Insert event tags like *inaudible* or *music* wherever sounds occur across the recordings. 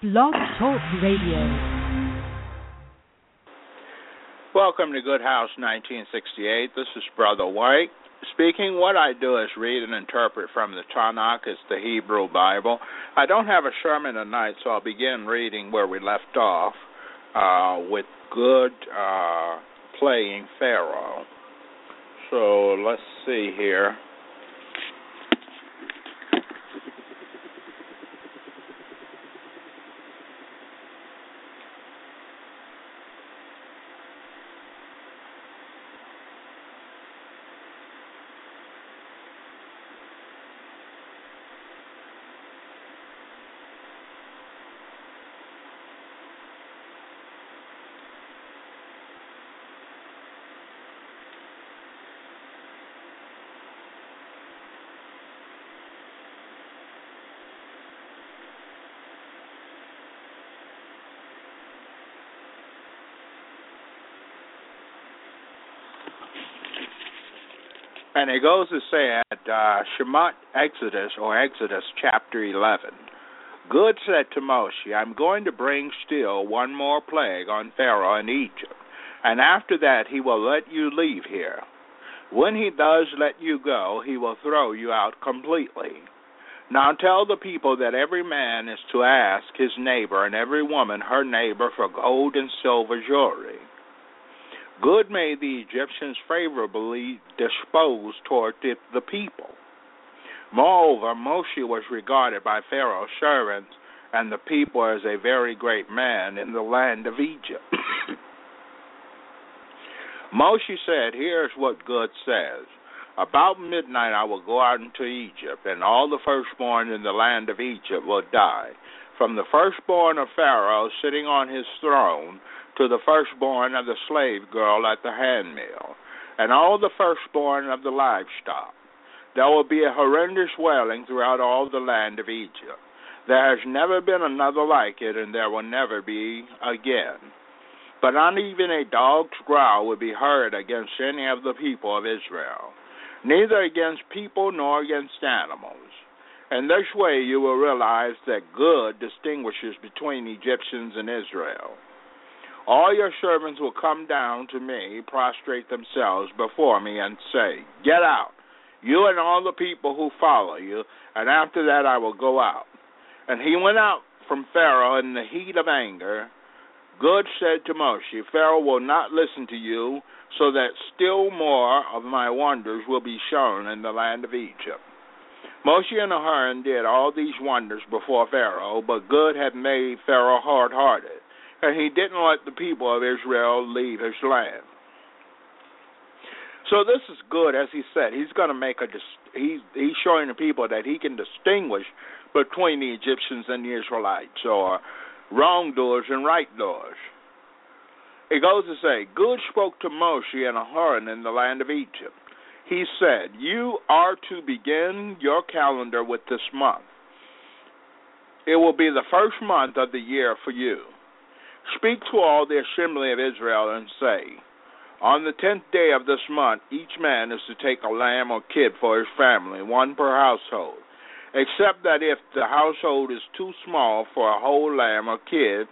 Blog Talk Radio. Welcome to Good House 1968. This is Brother White speaking. What I do is read and interpret from the Tanakh, it's the Hebrew Bible. I don't have a sermon tonight, so I'll begin reading where we left off uh, with good uh, playing Pharaoh. So let's see here. And it goes to say at uh, Shemot Exodus or Exodus chapter 11, Good said to Moshe, I'm going to bring still one more plague on Pharaoh in Egypt, and after that he will let you leave here. When he does let you go, he will throw you out completely. Now tell the people that every man is to ask his neighbor and every woman her neighbor for gold and silver jewelry. Good made the Egyptians favorably disposed toward the, people. Moreover, Moshe was regarded by Pharaoh's servants and the people as a very great man in the land of Egypt. *coughs* Moshe said, Here's what Good says. About midnight I will go out into Egypt, and all the firstborn in the land of Egypt will die, from the firstborn of Pharaoh sitting on his throne to the firstborn of the slave girl at the handmill, and all the firstborn of the livestock. There will be a horrendous wailing throughout all the land of Egypt. There has never been another like it, and there will never be again. But not even a dog's growl will be heard against any of the people of Israel, neither against people nor against animals. In this way you will realize that good distinguishes between Egyptians and Israel. All your servants will come down to me, prostrate themselves before me, and say, Get out, you and all the people who follow you, and after that I will go out. And he went out from Pharaoh in the heat of anger. Good said to Moshe, Pharaoh will not listen to you, so that still more of my wonders will be shown in the land of Egypt. Moshe and Aaron did all these wonders before Pharaoh, but Good had made Pharaoh hard hearted and he didn't let the people of Israel leave his land. So this is good, as he said. He's going to make a he's he's showing the people that he can distinguish between the Egyptians and the Israelites, or wrongdoers and rightdoers. It goes to say, Good spoke to Moshe and Aaron in the land of Egypt. He said, You are to begin your calendar with this month. It will be the first month of the year for you. Speak to all the assembly of Israel and say, On the tenth day of this month, each man is to take a lamb or kid for his family, one per household. Except that if the household is too small for a whole lamb or kid,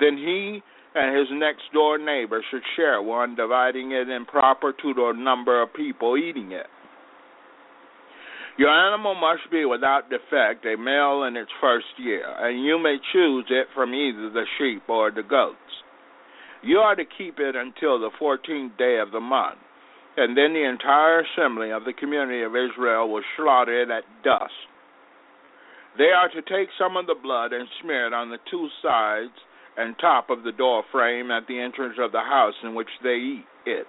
then he and his next door neighbor should share one, dividing it in proper to the number of people eating it. Your animal must be without defect, a male in its first year, and you may choose it from either the sheep or the goats. You are to keep it until the fourteenth day of the month, and then the entire assembly of the community of Israel will slaughter it at dusk. They are to take some of the blood and smear it on the two sides and top of the door frame at the entrance of the house in which they eat it.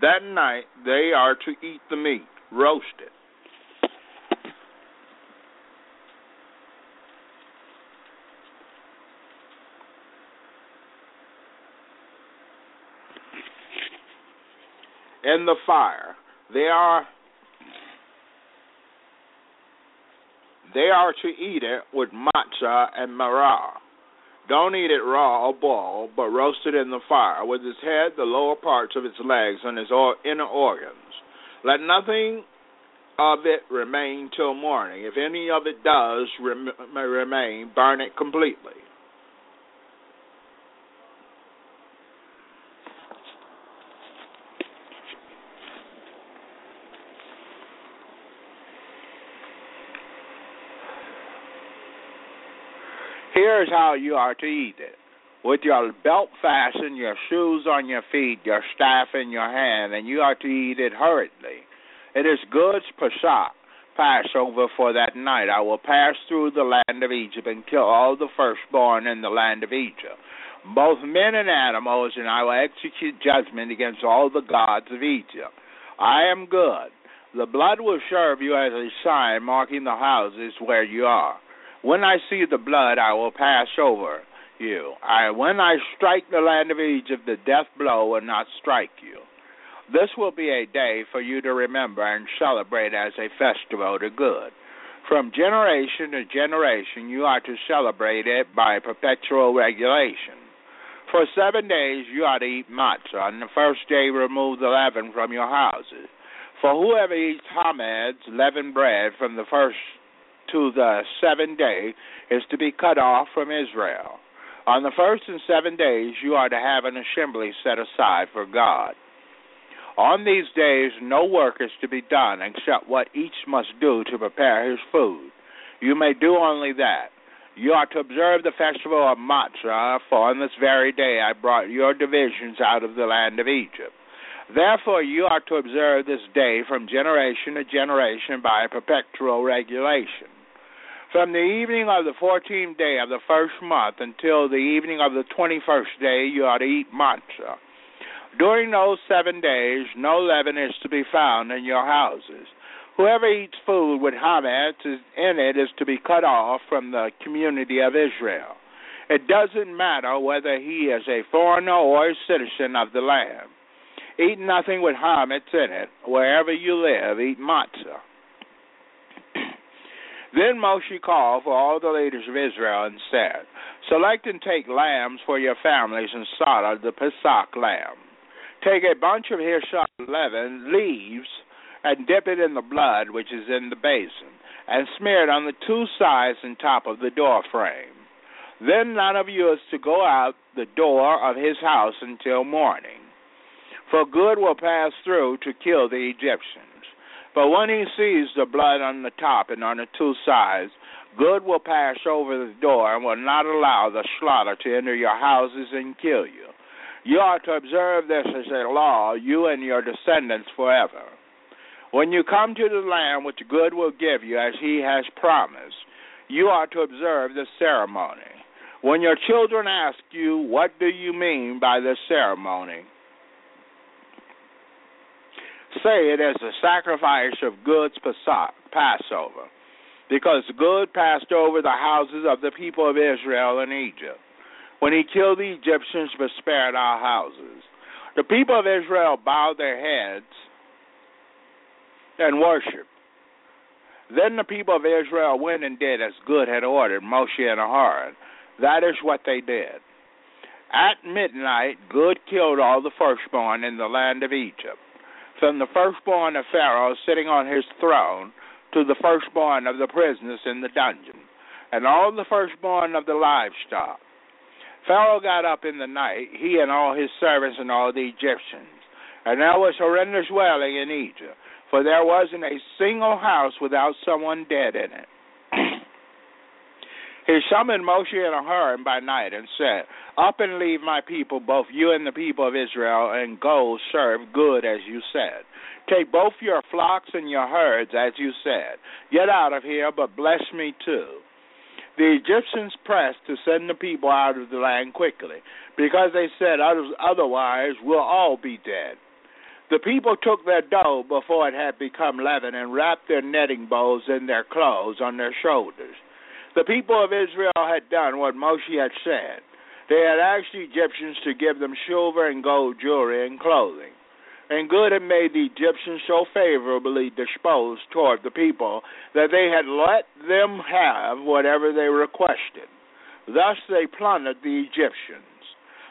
That night they are to eat the meat, roasted in the fire. They are they are to eat it with matzah and maror. Don't eat it raw or boiled, but roast it in the fire, with its head, the lower parts of its legs, and its inner organs. Let nothing of it remain till morning. If any of it does rem- remain, burn it completely. Here's how you are to eat it. With your belt fastened, your shoes on your feet, your staff in your hand, and you are to eat it hurriedly. It is good Pesach, Passover for that night. I will pass through the land of Egypt and kill all the firstborn in the land of Egypt, both men and animals, and I will execute judgment against all the gods of Egypt. I am good. The blood will serve you as a sign marking the houses where you are. When I see the blood, I will pass over you. I, when I strike the land of Egypt, the death blow will not strike you. This will be a day for you to remember and celebrate as a festival to good. From generation to generation, you are to celebrate it by perpetual regulation. For seven days you are to eat matzah. On the first day, remove the leaven from your houses. For whoever eats hametz, leavened bread, from the first to the seventh day, is to be cut off from Israel. On the first and seven days, you are to have an assembly set aside for God. On these days, no work is to be done except what each must do to prepare his food. You may do only that. You are to observe the festival of Matzah, for on this very day I brought your divisions out of the land of Egypt. Therefore, you are to observe this day from generation to generation by a perpetual regulation. From the evening of the fourteenth day of the first month until the evening of the twenty first day, you are to eat matzah. During those seven days, no leaven is to be found in your houses. Whoever eats food with hametz in it is to be cut off from the community of Israel. It doesn't matter whether he is a foreigner or a citizen of the land. Eat nothing with hametz in it. Wherever you live, eat matzah. Then Moshe called for all the leaders of Israel and said, Select and take lambs for your families and slaughter the Pesach lamb. Take a bunch of hyssop leaven leaves and dip it in the blood which is in the basin, and smear it on the two sides and top of the door frame. Then none of you is to go out the door of his house until morning, for good will pass through to kill the Egyptians. But when he sees the blood on the top and on the two sides, good will pass over the door and will not allow the slaughter to enter your houses and kill you. You are to observe this as a law, you and your descendants forever. When you come to the land which good will give you, as he has promised, you are to observe this ceremony. When your children ask you, What do you mean by this ceremony? Say it as a sacrifice of goods Passover, because good passed over the houses of the people of Israel in Egypt. When he killed the Egyptians but spared our houses. The people of Israel bowed their heads and worshiped. Then the people of Israel went and did as good had ordered Moshe and Aaron. That is what they did. At midnight, Good killed all the firstborn in the land of Egypt from the firstborn of Pharaoh sitting on his throne to the firstborn of the prisoners in the dungeon, and all the firstborn of the livestock. Pharaoh got up in the night, he and all his servants and all the Egyptians, and there was horrendous wailing in Egypt, for there wasn't a single house without someone dead in it. He summoned Moshe and Aaron by night and said, Up and leave my people, both you and the people of Israel, and go serve good as you said. Take both your flocks and your herds as you said. Get out of here, but bless me too. The Egyptians pressed to send the people out of the land quickly, because they said, Otherwise, we'll all be dead. The people took their dough before it had become leaven and wrapped their netting bowls in their clothes on their shoulders. The people of Israel had done what Moshe had said. They had asked the Egyptians to give them silver and gold jewelry and clothing. And good had made the Egyptians so favorably disposed toward the people that they had let them have whatever they requested. Thus they plundered the Egyptians.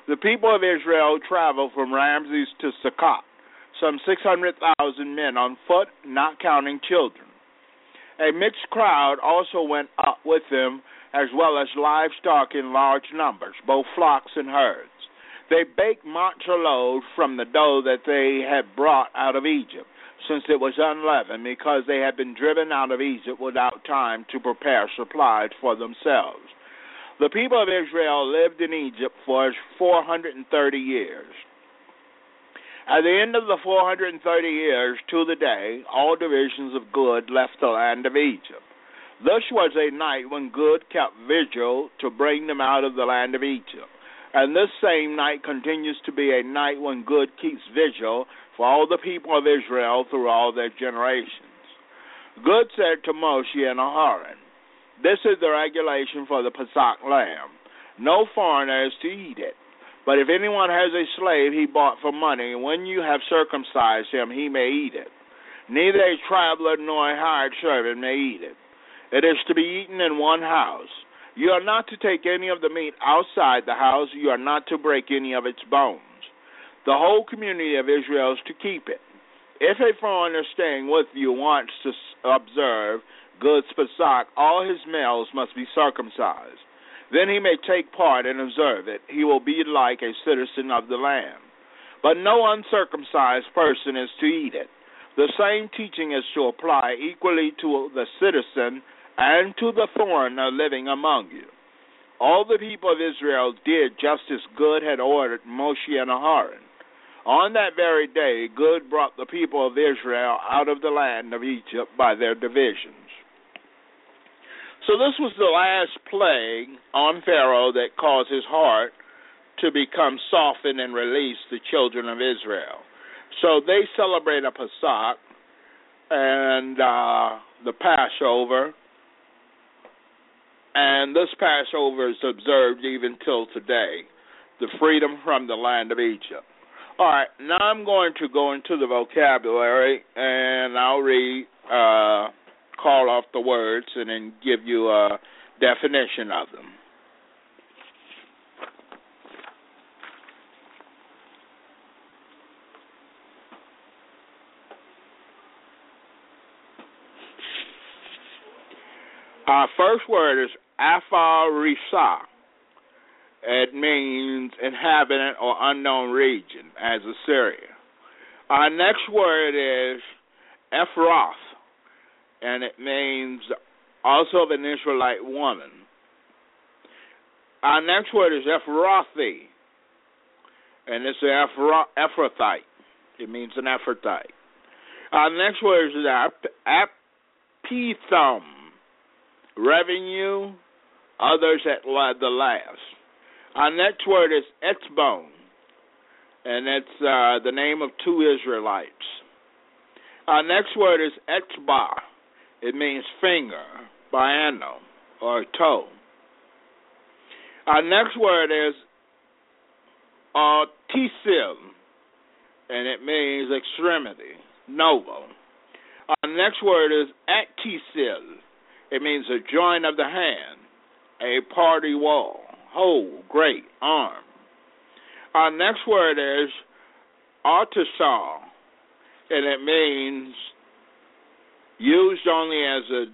The people of Israel traveled from Ramses to Sukkot, some 600,000 men on foot, not counting children. A mixed crowd also went up with them, as well as livestock in large numbers, both flocks and herds. They baked loaves from the dough that they had brought out of Egypt, since it was unleavened, because they had been driven out of Egypt without time to prepare supplies for themselves. The people of Israel lived in Egypt for 430 years. At the end of the 430 years to the day, all divisions of good left the land of Egypt. This was a night when good kept vigil to bring them out of the land of Egypt. And this same night continues to be a night when good keeps vigil for all the people of Israel through all their generations. Good said to Moshe and Aharon, This is the regulation for the Pesach lamb. No foreigner is to eat it. But if anyone has a slave he bought for money, when you have circumcised him, he may eat it. Neither a traveler nor a hired servant may eat it. It is to be eaten in one house. You are not to take any of the meat outside the house. You are not to break any of its bones. The whole community of Israel is to keep it. If a foreigner staying with you wants to observe Good Pesach, all his males must be circumcised. Then he may take part and observe it. He will be like a citizen of the land. But no uncircumcised person is to eat it. The same teaching is to apply equally to the citizen and to the foreigner living among you. All the people of Israel did just as Gad had ordered Moshe and Aharon. On that very day, Gad brought the people of Israel out of the land of Egypt by their divisions. So this was the last plague on Pharaoh that caused his heart to become softened and release the children of Israel. So they celebrate a Pesach and uh, the Passover and this Passover is observed even till today, the freedom from the land of Egypt. All right, now I'm going to go into the vocabulary and I'll read, uh, call off the words, and then give you a definition of them. Our first word is Afarisa. It means inhabitant or unknown region, as Assyria. Our next word is Ephrath, and it means also of an Israelite woman. Our next word is Ephrathi, and it's an Ephrathite. It means an Ephrathite. Our next word is Apithum revenue, others at the last. Our next word is etzbon, and it's uh, the name of two Israelites. Our next word is etzba. It means finger, biano, or toe. Our next word is tisil, and it means extremity, noble. Our next word is atisil, it means a joint of the hand, a party wall, whole, great, arm. Our next word is artisal, and it means used only as a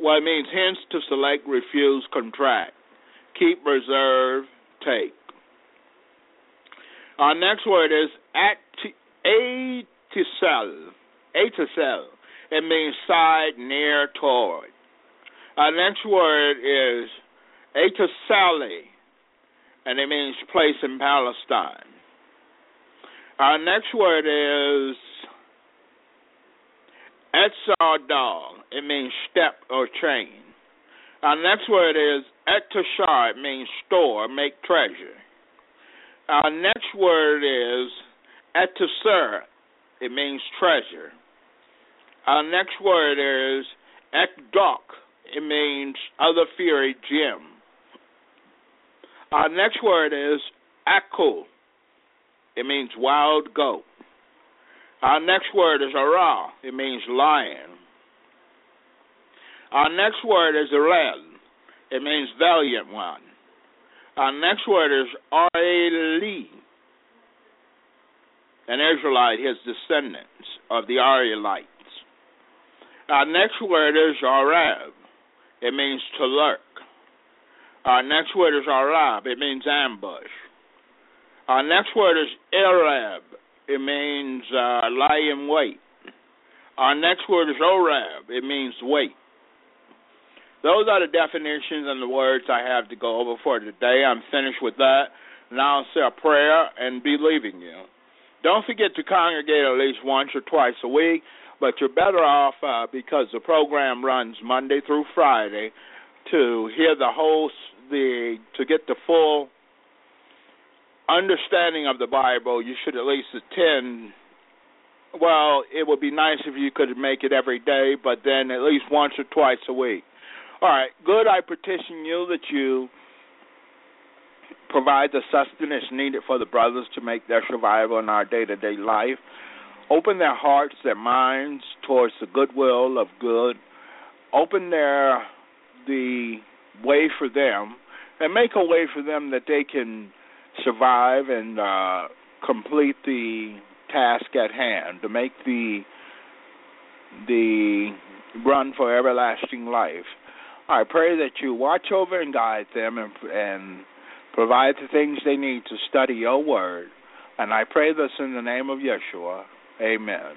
well, it means hence to select, refuse, contract, keep, reserve, take. Our next word is atisel, atisel, it means side, near, toward. Our next word is Etasali, and it means place in Palestine. Our next word is Etzardal. It means step or chain. Our next word is Etashar. It means store, make treasure. Our next word is Etasur. It means treasure. Our next word is ekdok. It means other fury gem. Our next word is akul. It means wild goat. Our next word is ara. It means lion. Our next word is red. It means valiant one. Our next word is Areli. An Israelite, his descendants of the Arielites. Our next word is Arab. It means to lurk. Our next word is Arab. It means ambush. Our next word is Arab. It means uh, lie in wait. Our next word is Orab. It means wait. those are the definitions and the words I have to go over for today. I'm finished with that. Now I'll say a prayer and be leaving you. Don't forget to congregate at least once or twice a week, but you're better off uh, because the program runs Monday through Friday to hear the whole the to get the full understanding of the Bible. You should at least attend well, it would be nice if you could make it every day, but then at least once or twice a week. All right, good. I petition you that you provide the sustenance needed for the brothers to make their survival in our day to day life. Open their hearts, their minds towards the goodwill of good. Open their the way for them and make a way for them that they can survive and uh, complete the task at hand to make the the run for everlasting life. I pray that you watch over and guide them and, and provide the things they need to study your word. And I pray this in the name of Yeshua. Amen.